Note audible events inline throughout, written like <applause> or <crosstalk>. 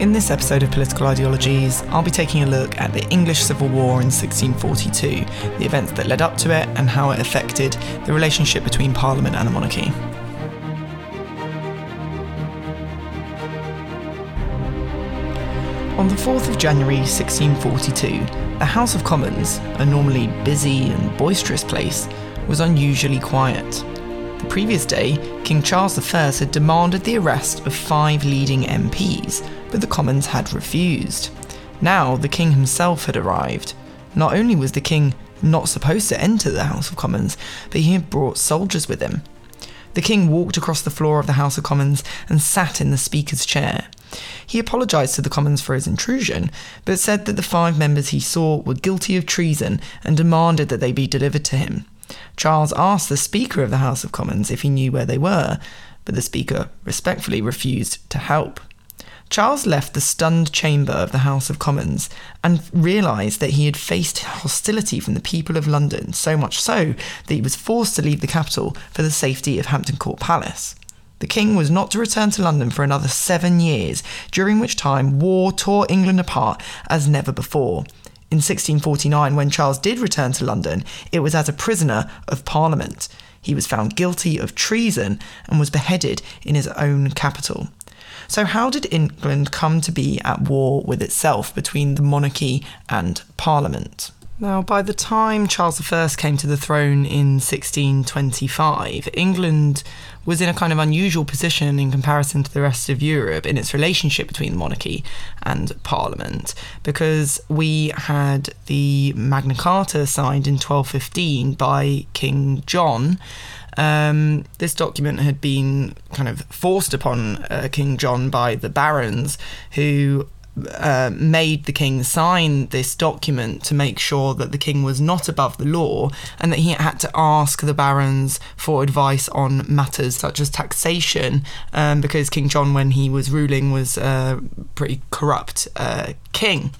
In this episode of Political Ideologies, I'll be taking a look at the English Civil War in 1642, the events that led up to it, and how it affected the relationship between Parliament and the monarchy. On the 4th of January 1642, the House of Commons, a normally busy and boisterous place, was unusually quiet. The previous day, King Charles I had demanded the arrest of five leading MPs, but the Commons had refused. Now the King himself had arrived. Not only was the King not supposed to enter the House of Commons, but he had brought soldiers with him. The King walked across the floor of the House of Commons and sat in the Speaker's chair. He apologised to the Commons for his intrusion, but said that the five members he saw were guilty of treason and demanded that they be delivered to him. Charles asked the Speaker of the House of Commons if he knew where they were, but the Speaker respectfully refused to help. Charles left the stunned chamber of the House of Commons and realised that he had faced hostility from the people of London, so much so that he was forced to leave the capital for the safety of Hampton Court Palace. The king was not to return to London for another seven years, during which time war tore England apart as never before. In 1649, when Charles did return to London, it was as a prisoner of Parliament. He was found guilty of treason and was beheaded in his own capital. So, how did England come to be at war with itself between the monarchy and Parliament? Now, by the time Charles I came to the throne in 1625, England was in a kind of unusual position in comparison to the rest of Europe in its relationship between the monarchy and Parliament, because we had the Magna Carta signed in 1215 by King John. Um, this document had been kind of forced upon uh, King John by the barons, who uh, made the king sign this document to make sure that the king was not above the law and that he had to ask the barons for advice on matters such as taxation um, because King John, when he was ruling, was a pretty corrupt uh, king.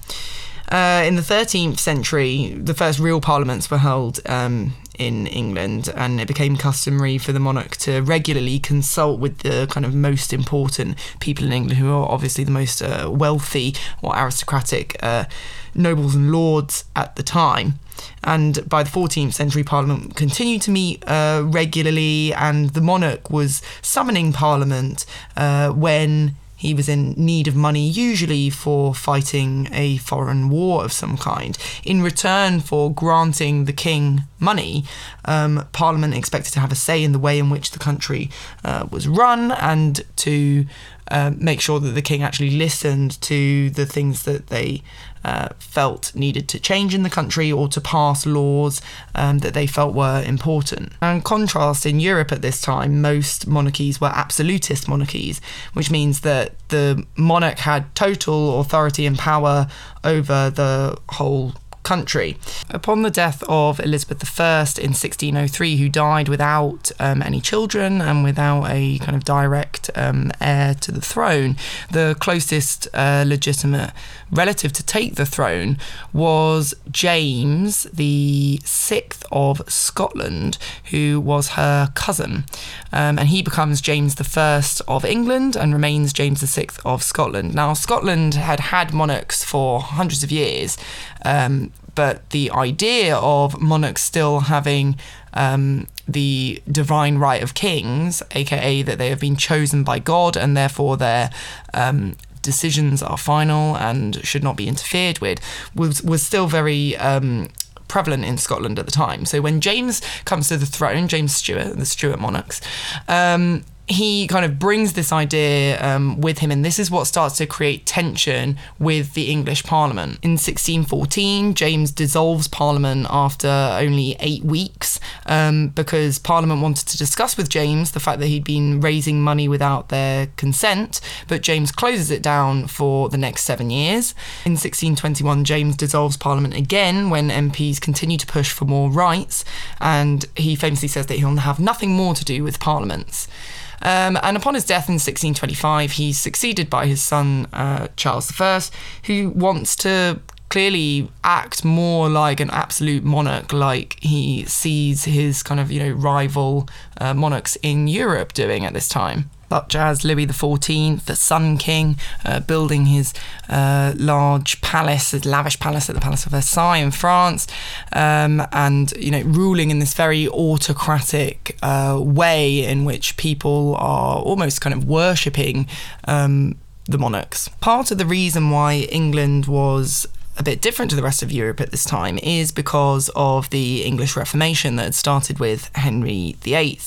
Uh, in the 13th century, the first real parliaments were held um, in England, and it became customary for the monarch to regularly consult with the kind of most important people in England, who are obviously the most uh, wealthy or aristocratic uh, nobles and lords at the time. And by the 14th century, Parliament continued to meet uh, regularly, and the monarch was summoning Parliament uh, when he was in need of money, usually for fighting a foreign war of some kind. In return for granting the king money, um, Parliament expected to have a say in the way in which the country uh, was run and to uh, make sure that the king actually listened to the things that they uh, felt needed to change in the country or to pass laws um, that they felt were important. And contrast, in Europe at this time, most monarchies were absolutist monarchies, which means that the monarch had total authority and power over the whole country. Upon the death of Elizabeth I in 1603, who died without um, any children and without a kind of direct um, heir to the throne, the closest uh, legitimate relative to take the throne was James the Sixth of Scotland, who was her cousin, um, and he becomes James First of England and remains James Sixth of Scotland. Now, Scotland had had monarchs for hundreds of years, um, but the idea of monarchs still having um, the divine right of kings, aka that they have been chosen by God and therefore their um, decisions are final and should not be interfered with, was was still very um, prevalent in Scotland at the time. So when James comes to the throne, James Stuart, the Stuart monarchs, um, he kind of brings this idea um, with him, and this is what starts to create tension with the English Parliament. In 1614, James dissolves Parliament after only eight weeks um, because Parliament wanted to discuss with James the fact that he'd been raising money without their consent, but James closes it down for the next seven years. In 1621, James dissolves Parliament again when MPs continue to push for more rights, and he famously says that he'll have nothing more to do with parliaments. Um, and upon his death in 1625, he's succeeded by his son uh, Charles I, who wants to clearly act more like an absolute monarch, like he sees his kind of you know rival uh, monarchs in Europe doing at this time. Such as Louis XIV, the Sun King, uh, building his uh, large palace, his lavish palace at the Palace of Versailles in France, um, and you know ruling in this very autocratic uh, way in which people are almost kind of worshipping um, the monarchs. Part of the reason why England was a bit different to the rest of Europe at this time is because of the English Reformation that had started with Henry VIII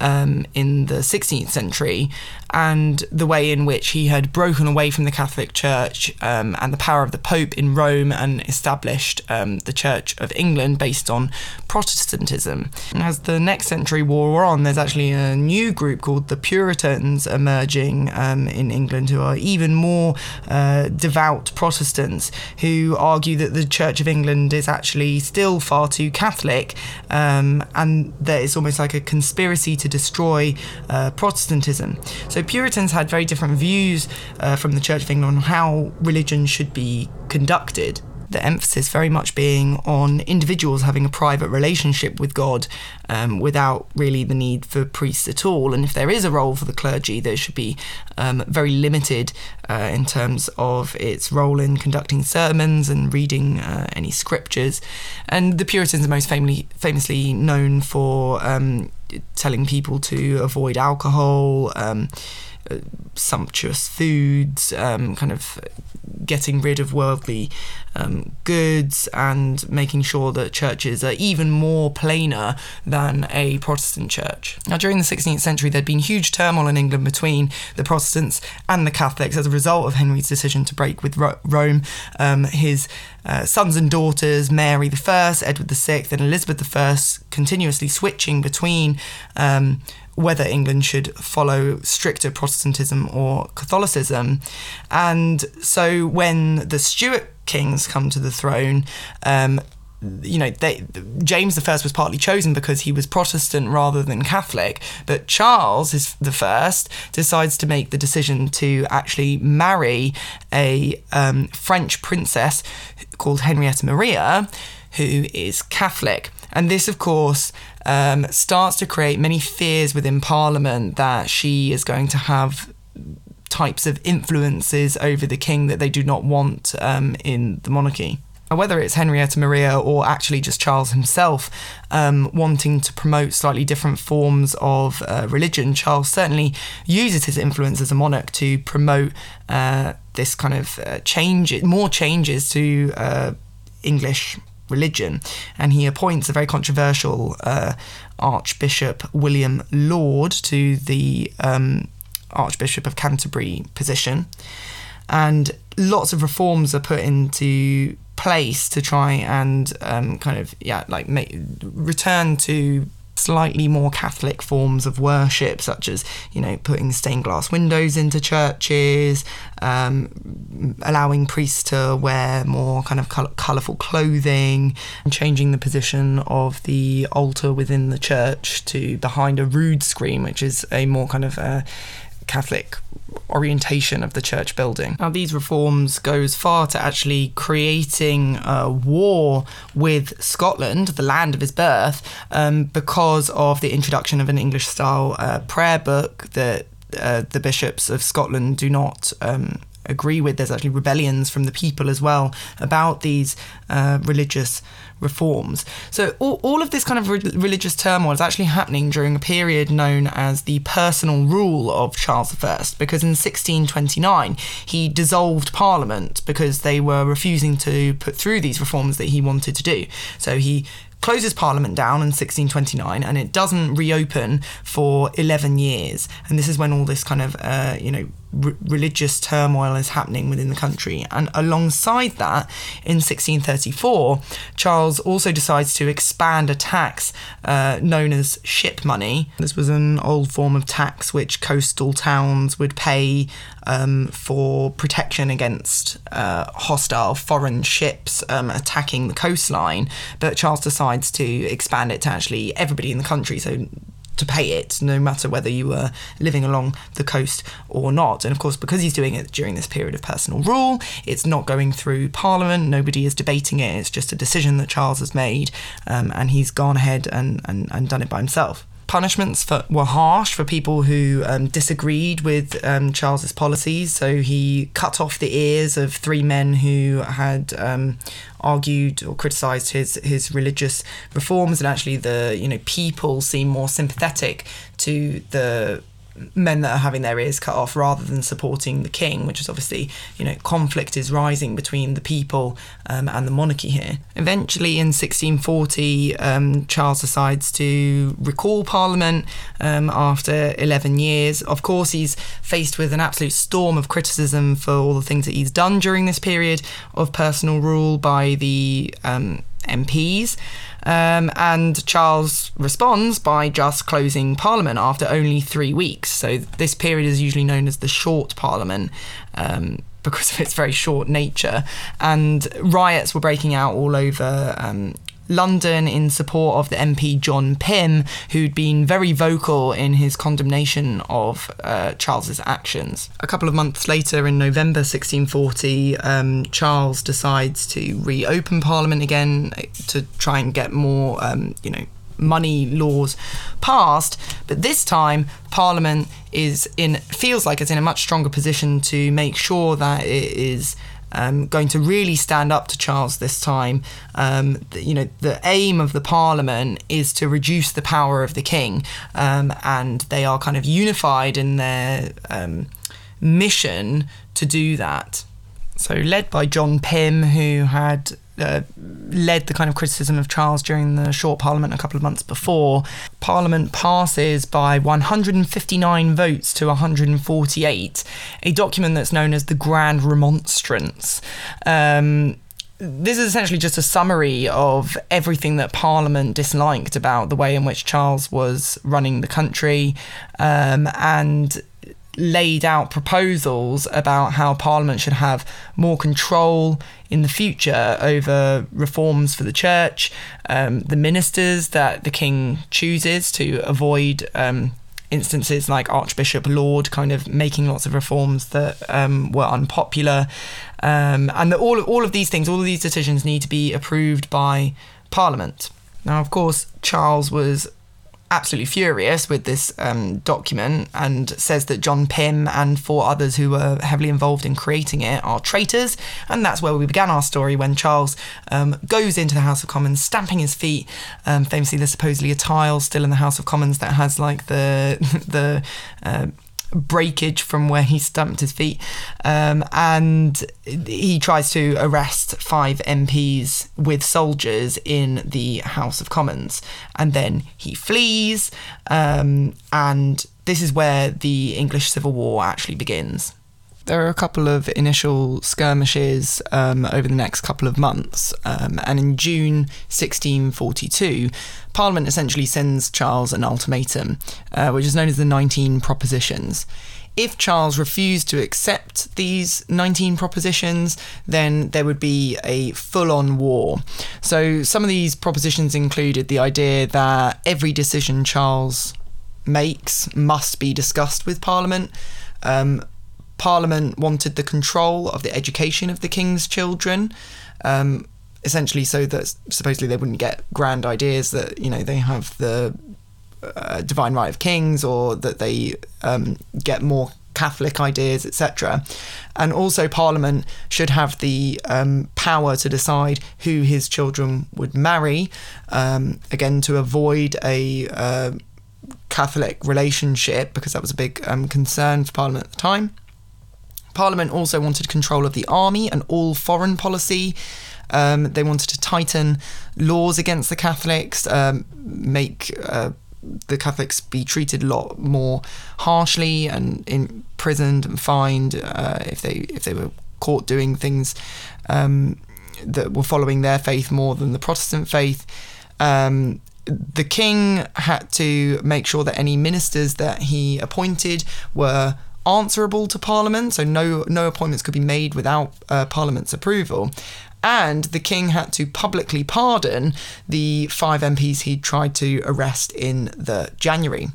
um, in the 16th century and the way in which he had broken away from the Catholic Church um, and the power of the Pope in Rome and established um, the Church of England based on Protestantism. And as the next century wore on, there's actually a new group called the Puritans emerging um, in England who are even more uh, devout Protestants who argue that the Church of England is actually still far too Catholic um, and that it's almost like a conspiracy to destroy uh, Protestantism. So Puritans had very different views uh, from the Church of England on how religion should be conducted the emphasis very much being on individuals having a private relationship with God um, without really the need for priests at all. And if there is a role for the clergy, there should be um, very limited uh, in terms of its role in conducting sermons and reading uh, any scriptures. And the Puritans are most famously, famously known for um, telling people to avoid alcohol. Uh, sumptuous foods, um, kind of getting rid of worldly um, goods, and making sure that churches are even more plainer than a Protestant church. Now, during the 16th century, there'd been huge turmoil in England between the Protestants and the Catholics as a result of Henry's decision to break with Ro- Rome. Um, his uh, sons and daughters, Mary I, Edward VI, and Elizabeth I, continuously switching between. Um, whether England should follow stricter Protestantism or Catholicism. And so when the Stuart kings come to the throne, um, you know, they, James I was partly chosen because he was Protestant rather than Catholic, but Charles is the first decides to make the decision to actually marry a um, French princess called Henrietta Maria, who is Catholic. And this, of course, um, starts to create many fears within Parliament that she is going to have types of influences over the king that they do not want um, in the monarchy. Whether it's Henrietta Maria or actually just Charles himself um, wanting to promote slightly different forms of uh, religion, Charles certainly uses his influence as a monarch to promote uh, this kind of uh, change, more changes to uh, English religion, and he appoints a very controversial uh, Archbishop William Laud to the um, Archbishop of Canterbury position, and lots of reforms are put into place to try and um, kind of yeah like make, return to slightly more Catholic forms of worship, such as you know putting stained glass windows into churches, um, allowing priests to wear more kind of col- colourful clothing, and changing the position of the altar within the church to behind a rood screen, which is a more kind of uh, Catholic orientation of the church building. Now, these reforms go as far to actually creating a war with Scotland, the land of his birth, um, because of the introduction of an English style uh, prayer book that uh, the bishops of Scotland do not um, agree with. There's actually rebellions from the people as well about these uh, religious reforms. So all, all of this kind of re- religious turmoil is actually happening during a period known as the personal rule of Charles I, because in 1629 he dissolved Parliament because they were refusing to put through these reforms that he wanted to do. So he closes Parliament down in 1629 and it doesn't reopen for 11 years. And this is when all this kind of, uh, you know, r- religious turmoil is happening within the country. And alongside that, in 1634, Charles also decides to expand a tax uh, known as ship money. This was an old form of tax which coastal towns would pay um, for protection against uh, hostile foreign ships um, attacking the coastline. But Charles decides to expand it to actually everybody in the country. So to pay it, no matter whether you were living along the coast or not. And of course, because he's doing it during this period of personal rule, it's not going through Parliament, nobody is debating it, it's just a decision that Charles has made, um, and he's gone ahead and, and, and done it by himself punishments for, were harsh for people who um, disagreed with um, Charles's policies. So he cut off the ears of three men who had um, argued or criticised his his religious reforms, and actually the you know people seem more sympathetic to the men that are having their ears cut off rather than supporting the king, which is obviously, you know, conflict is rising between the people um, and the monarchy here. Eventually, in 1640, um, Charles decides to recall Parliament um, after 11 years. Of course, he's faced with an absolute storm of criticism for all the things that he's done during this period of personal rule by the um, MPs. Um, and Charles responds by just closing Parliament after only three weeks. So this period is usually known as the Short Parliament. Um, because of its very short nature, and riots were breaking out all over um, London in support of the MP John Pym, who'd been very vocal in his condemnation of uh, Charles's actions. A couple of months later, in November 1640, um, Charles decides to reopen Parliament again uh, to try and get more, um, you know, money laws passed but this time parliament is in feels like it's in a much stronger position to make sure that it is um, going to really stand up to Charles this time. Um, you know, the aim of the Parliament is to reduce the power of the King, um, and they are kind of unified in their um, mission to do that. So, led by John Pym, who had uh, led the kind of criticism of Charles during the short parliament a couple of months before. Parliament passes by 159 votes to 148, a document that's known as the Grand Remonstrance. Um, this is essentially just a summary of everything that Parliament disliked about the way in which Charles was running the country, um, and laid out proposals about how Parliament should have more control in the future over reforms for the church, um, the ministers that the king chooses to avoid. Um, instances like Archbishop Laud kind of making lots of reforms that um, were unpopular, um, and that all of, all of these things, all of these decisions need to be approved by Parliament. Now, of course, Charles was absolutely furious with this um, document and says that John Pym and four others who were heavily involved in creating it are traitors. And that's where we began our story when Charles um, goes into the House of Commons, stamping his feet. Um, famously, there's supposedly a tile still in the House of Commons that has like the <laughs> the uh, breakage from where he stumped his feet. Um, and he tries to arrest five MPs with soldiers in the House of Commons. And then he flees. Um, and this is where the English Civil War actually begins there are a couple of initial skirmishes um, over the next couple of months, um, and in June 1642, Parliament essentially sends Charles an ultimatum, uh, which is known as the 19 Propositions. If Charles refused to accept these 19 propositions, then there would be a full on war. So, some of these propositions included the idea that every decision Charles makes must be discussed with Parliament. Um, Parliament wanted the control of the education of the king's children, um, essentially, so that supposedly they wouldn't get grand ideas that you know they have the uh, divine right of kings or that they um, get more Catholic ideas, etc. And also, Parliament should have the um, power to decide who his children would marry, um, again, to avoid a uh, Catholic relationship, because that was a big um, concern for Parliament at the time. Parliament also wanted control of the army and all foreign policy. Um, they wanted to tighten laws against the Catholics, um, make uh, the Catholics be treated a lot more harshly and imprisoned and fined uh, if they if they were caught doing things um, that were following their faith more than the Protestant faith. Um, the king had to make sure that any ministers that he appointed were answerable to Parliament, so no no appointments could be made without uh, Parliament's approval. And the king had to publicly pardon the five MPs he'd tried to arrest in the January.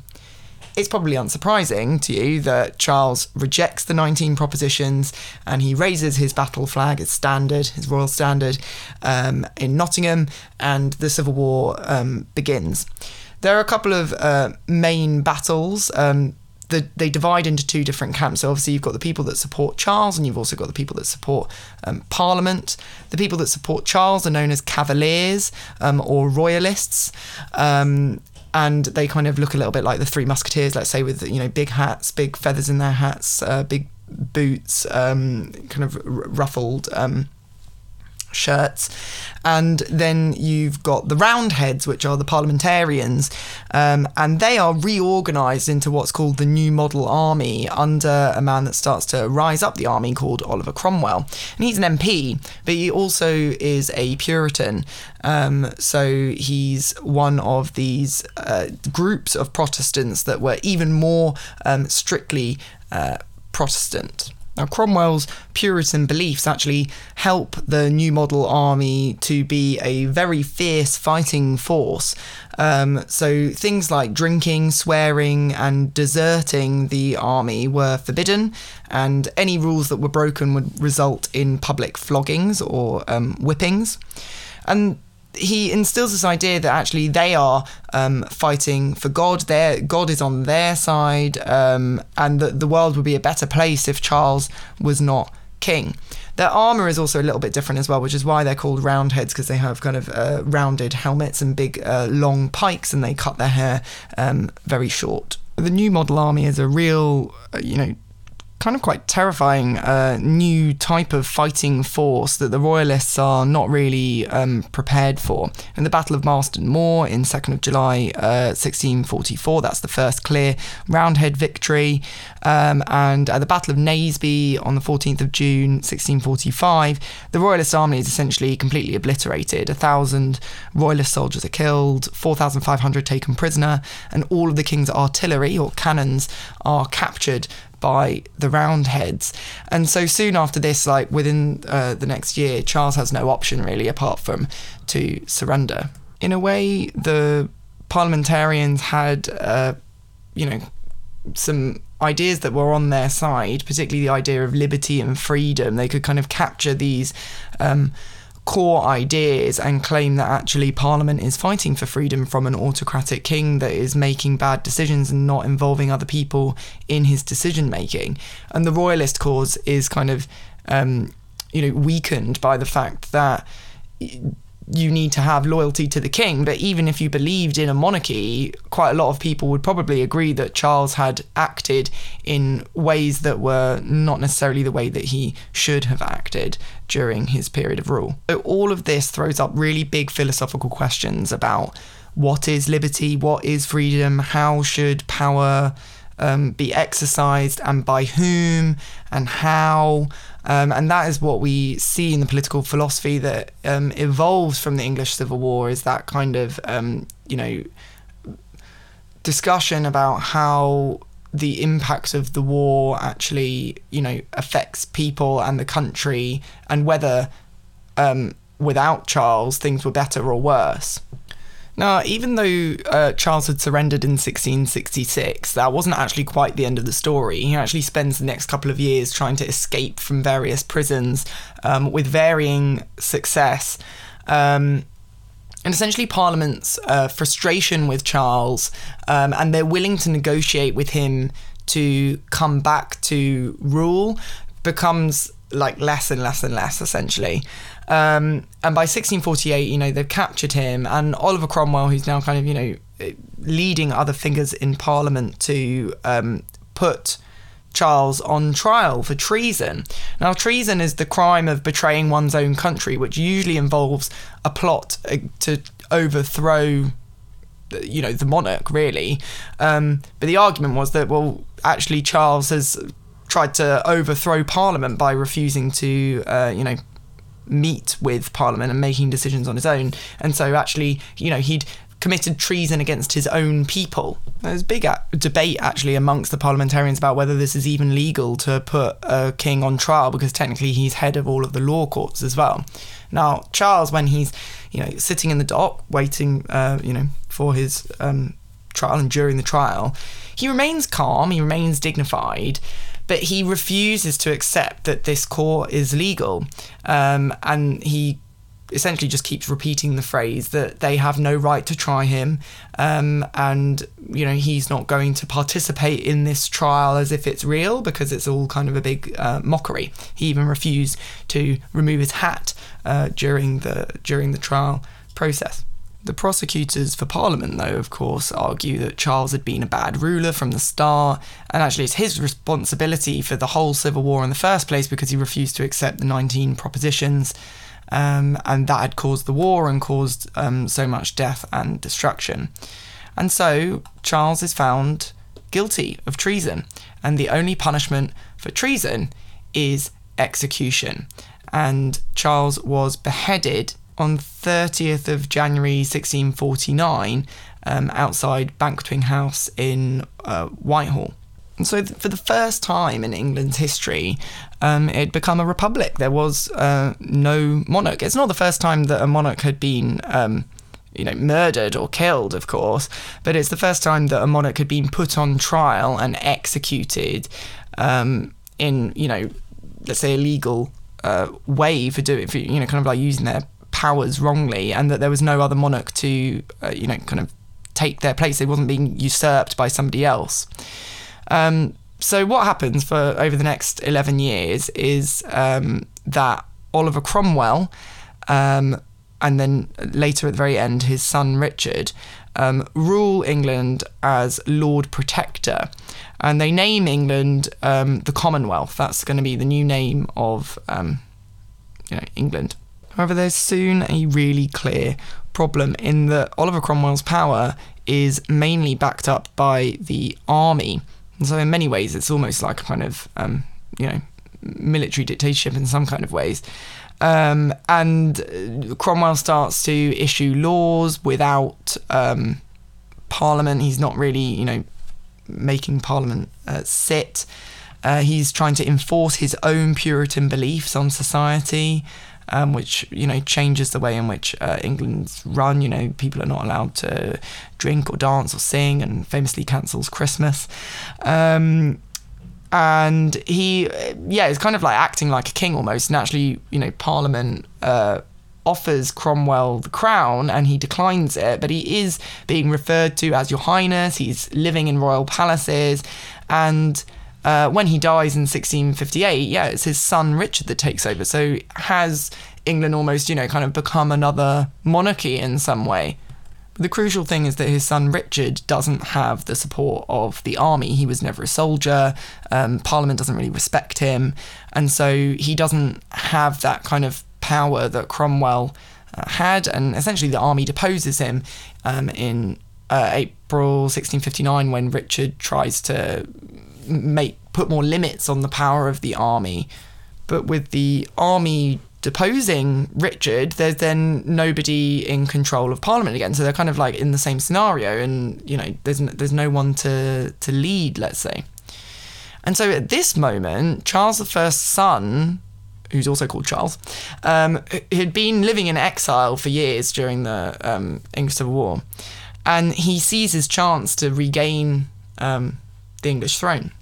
It's probably unsurprising to you that Charles rejects the 19 propositions and he raises his battle flag, his standard, his royal standard, um, in Nottingham, and the Civil War um, begins. There are a couple of uh, main battles. Um, the, they divide into two different camps. So obviously you've got the people that support Charles, and you've also got the people that support um, Parliament. The people that support Charles are known as Cavaliers um, or Royalists. Um, and they kind of look a little bit like the Three Musketeers, let's say, with you know big hats, big feathers in their hats, uh, big boots, um, kind of r- ruffled um, shirts. And then you've got the Roundheads, which are the parliamentarians, um, and they are reorganised into what's called the New Model Army under a man that starts to rise up the army called Oliver Cromwell. And he's an MP, but he also is a Puritan. Um, so he's one of these uh, groups of Protestants that were even more um, strictly uh, Protestant. Now, Cromwell's Puritan beliefs actually help the New Model Army to be a very fierce fighting force. Um, so, things like drinking, swearing, and deserting the army were forbidden, and any rules that were broken would result in public floggings or um, whippings. And he instills this idea that actually they are um, fighting for God. Their God is on their side, um, and that the world would be a better place if Charles was not king. Their armor is also a little bit different as well, which is why they're called roundheads because they have kind of uh, rounded helmets and big uh, long pikes, and they cut their hair um, very short. The new model army is a real, uh, you know, kind of quite terrifying uh, new type of fighting force that the Royalists are not really um, prepared for. In the Battle of Marston Moor in 2nd of July uh, 1644, that's the first clear Roundhead victory. Um, and at the Battle of Naseby on the 14th of June 1645, the Royalist army is essentially completely obliterated. A thousand Royalist soldiers are killed, 4,500 taken prisoner, and all of the king's artillery or cannons are captured by the Roundheads. And so soon after this, like within uh, the next year, Charles has no option really apart from to surrender. In a way, the parliamentarians had, uh, you know, some ideas that were on their side, particularly the idea of liberty and freedom. They could kind of capture these. Um, core ideas and claim that actually Parliament is fighting for freedom from an autocratic king that is making bad decisions and not involving other people in his decision making. And the royalist cause is kind of, um, you know, weakened by the fact that you need to have loyalty to the king. But even if you believed in a monarchy, quite a lot of people would probably agree that Charles had acted in ways that were not necessarily the way that he should have acted during his period of rule. So, all of this throws up really big philosophical questions about what is liberty, what is freedom, how should power um, be exercised, and by whom, and how. Um, and that is what we see in the political philosophy that um, evolves from the English Civil War is that kind of, um, you know, discussion about how the impact of the war actually, you know, affects people and the country and whether um, without Charles things were better or worse. Now, even though uh, Charles had surrendered in 1666, that wasn't actually quite the end of the story. He actually spends the next couple of years trying to escape from various prisons um, with varying success. Um, and essentially, Parliament's uh, frustration with Charles, um, and they're willing to negotiate with him to come back to rule, becomes like less and less and less, essentially. Um, and by 1648, you know, they've captured him, and Oliver Cromwell, who's now kind of, you know, leading other figures in Parliament to um, put Charles on trial for treason. Now, treason is the crime of betraying one's own country, which usually involves a plot uh, to overthrow you know the monarch really um, but the argument was that well actually charles has tried to overthrow parliament by refusing to uh, you know meet with Parliament and making decisions on his own. And so, actually, you know, he'd committed treason against his own people. There's big a- debate actually amongst the parliamentarians about whether this is even legal to put a king on trial because technically he's head of all of the law courts as well. Now, Charles, when he's you know sitting in the dock waiting, uh, you know, for his um, trial and during the trial, he remains calm, he remains dignified, but he refuses to accept that this court is legal, um, and he essentially just keeps repeating the phrase that they have no right to try him, um, and you know he's not going to participate in this trial as if it's real because it's all kind of a big uh, mockery. He even refused to remove his hat uh, during the during the trial process. The prosecutors for Parliament, though, of course, argue that Charles had been a bad ruler from the start, and actually it's his responsibility for the whole civil war in the first place because he refused to accept the 19 propositions, um, and that had caused the war and caused um, so much death and destruction. And so Charles is found guilty of treason, and the only punishment for treason is execution. And Charles was beheaded on 30th of January 1649 um, outside Banqueting House in uh, Whitehall. And so, th- for the first time in England's history, um, it had become a republic. There was uh, no monarch. It's not the first time that a monarch had been, um, you know, murdered or killed, of course, but it's the first time that a monarch had been put on trial and executed um, in, you know, let's say a legal uh, way for doing, for, you know, kind of like using their powers wrongly, and that there was no other monarch to, uh, you know, kind of take their place. It wasn't being usurped by somebody else. Um, so what happens for over the next 11 years is um, that Oliver Cromwell, um, and then later at the very end, his son Richard, um, rule England as Lord Protector. And they name England um, the Commonwealth. That's going to be the new name of um, you know, England. However, there's soon a really clear problem in that Oliver Cromwell's power is mainly backed up by the army. And so, in many ways, it's almost like a kind of, um, you know, military dictatorship in some kind of ways. Um, and Cromwell starts to issue laws without um, Parliament. He's not really, you know, making Parliament uh, sit. Uh, he's trying to enforce his own Puritan beliefs on society um, which you know changes the way in which uh, England's run. You know, people are not allowed to drink or dance or sing, and famously cancels Christmas. Um, and he, yeah, is kind of like acting like a king almost. And actually, you know, Parliament. Uh, offers Cromwell the crown and he declines it, but he is being referred to as Your Highness. He's living in royal palaces, and uh, when he dies in 1658, yeah, it's his son Richard that takes over. So has England almost, you know, kind of become another monarchy in some way? the crucial thing is that his son Richard doesn't have the support of the army. He was never a soldier. Um, Parliament doesn't really respect him. And so he doesn't have that kind of power that Cromwell uh, had. And essentially, the army deposes him um, in uh, April 1659 when Richard tries to make put more limits on the power of the army. But with the army deposing Richard, there's then nobody in control of Parliament again. So they're kind of like in the same scenario, and you know, there's there's no one to to lead, let's say. And so at this moment, Charles I's son, who's also called Charles, um, had been living in exile for years during the um, English Civil War, and he sees his chance to regain um, the English throne.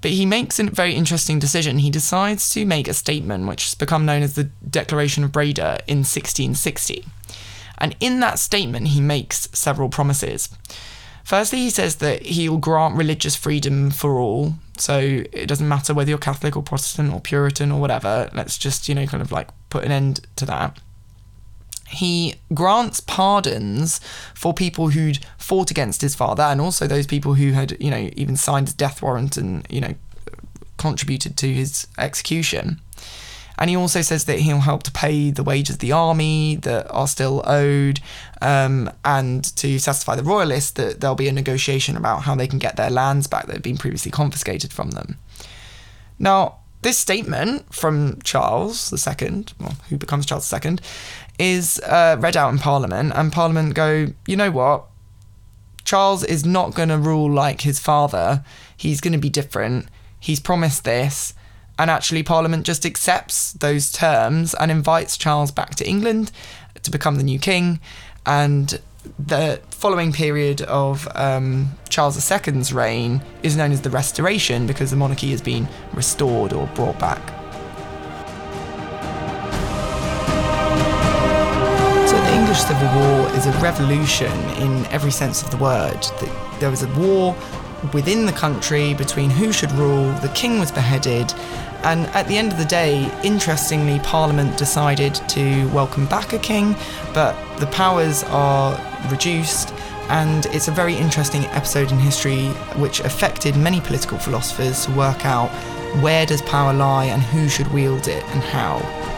But he makes a very interesting decision. He decides to make a statement which has become known as the Declaration of Breda in 1660. And in that statement, he makes several promises. Firstly, he says that he'll grant religious freedom for all. So it doesn't matter whether you're Catholic or Protestant or Puritan or whatever. Let's just, you know, kind of like put an end to that he grants pardons for people who'd fought against his father and also those people who had, you know, even signed his death warrant and, you know, contributed to his execution. And he also says that he'll help to pay the wages of the army that are still owed, um, and to satisfy the royalists that there'll be a negotiation about how they can get their lands back that had been previously confiscated from them. Now, this statement from Charles II, well, who becomes Charles II, is uh, read out in Parliament, and Parliament go, you know what? Charles is not going to rule like his father. He's going to be different. He's promised this. And actually, Parliament just accepts those terms and invites Charles back to England to become the new king. And the following period of um, Charles II's reign is known as the Restoration because the monarchy has been restored or brought back. Civil War is a revolution in every sense of the word. There was a war within the country between who should rule, the king was beheaded, and at the end of the day, interestingly, Parliament decided to welcome back a king, but the powers are reduced. And it's a very interesting episode in history which affected many political philosophers to work out where does power lie and who should wield it and how.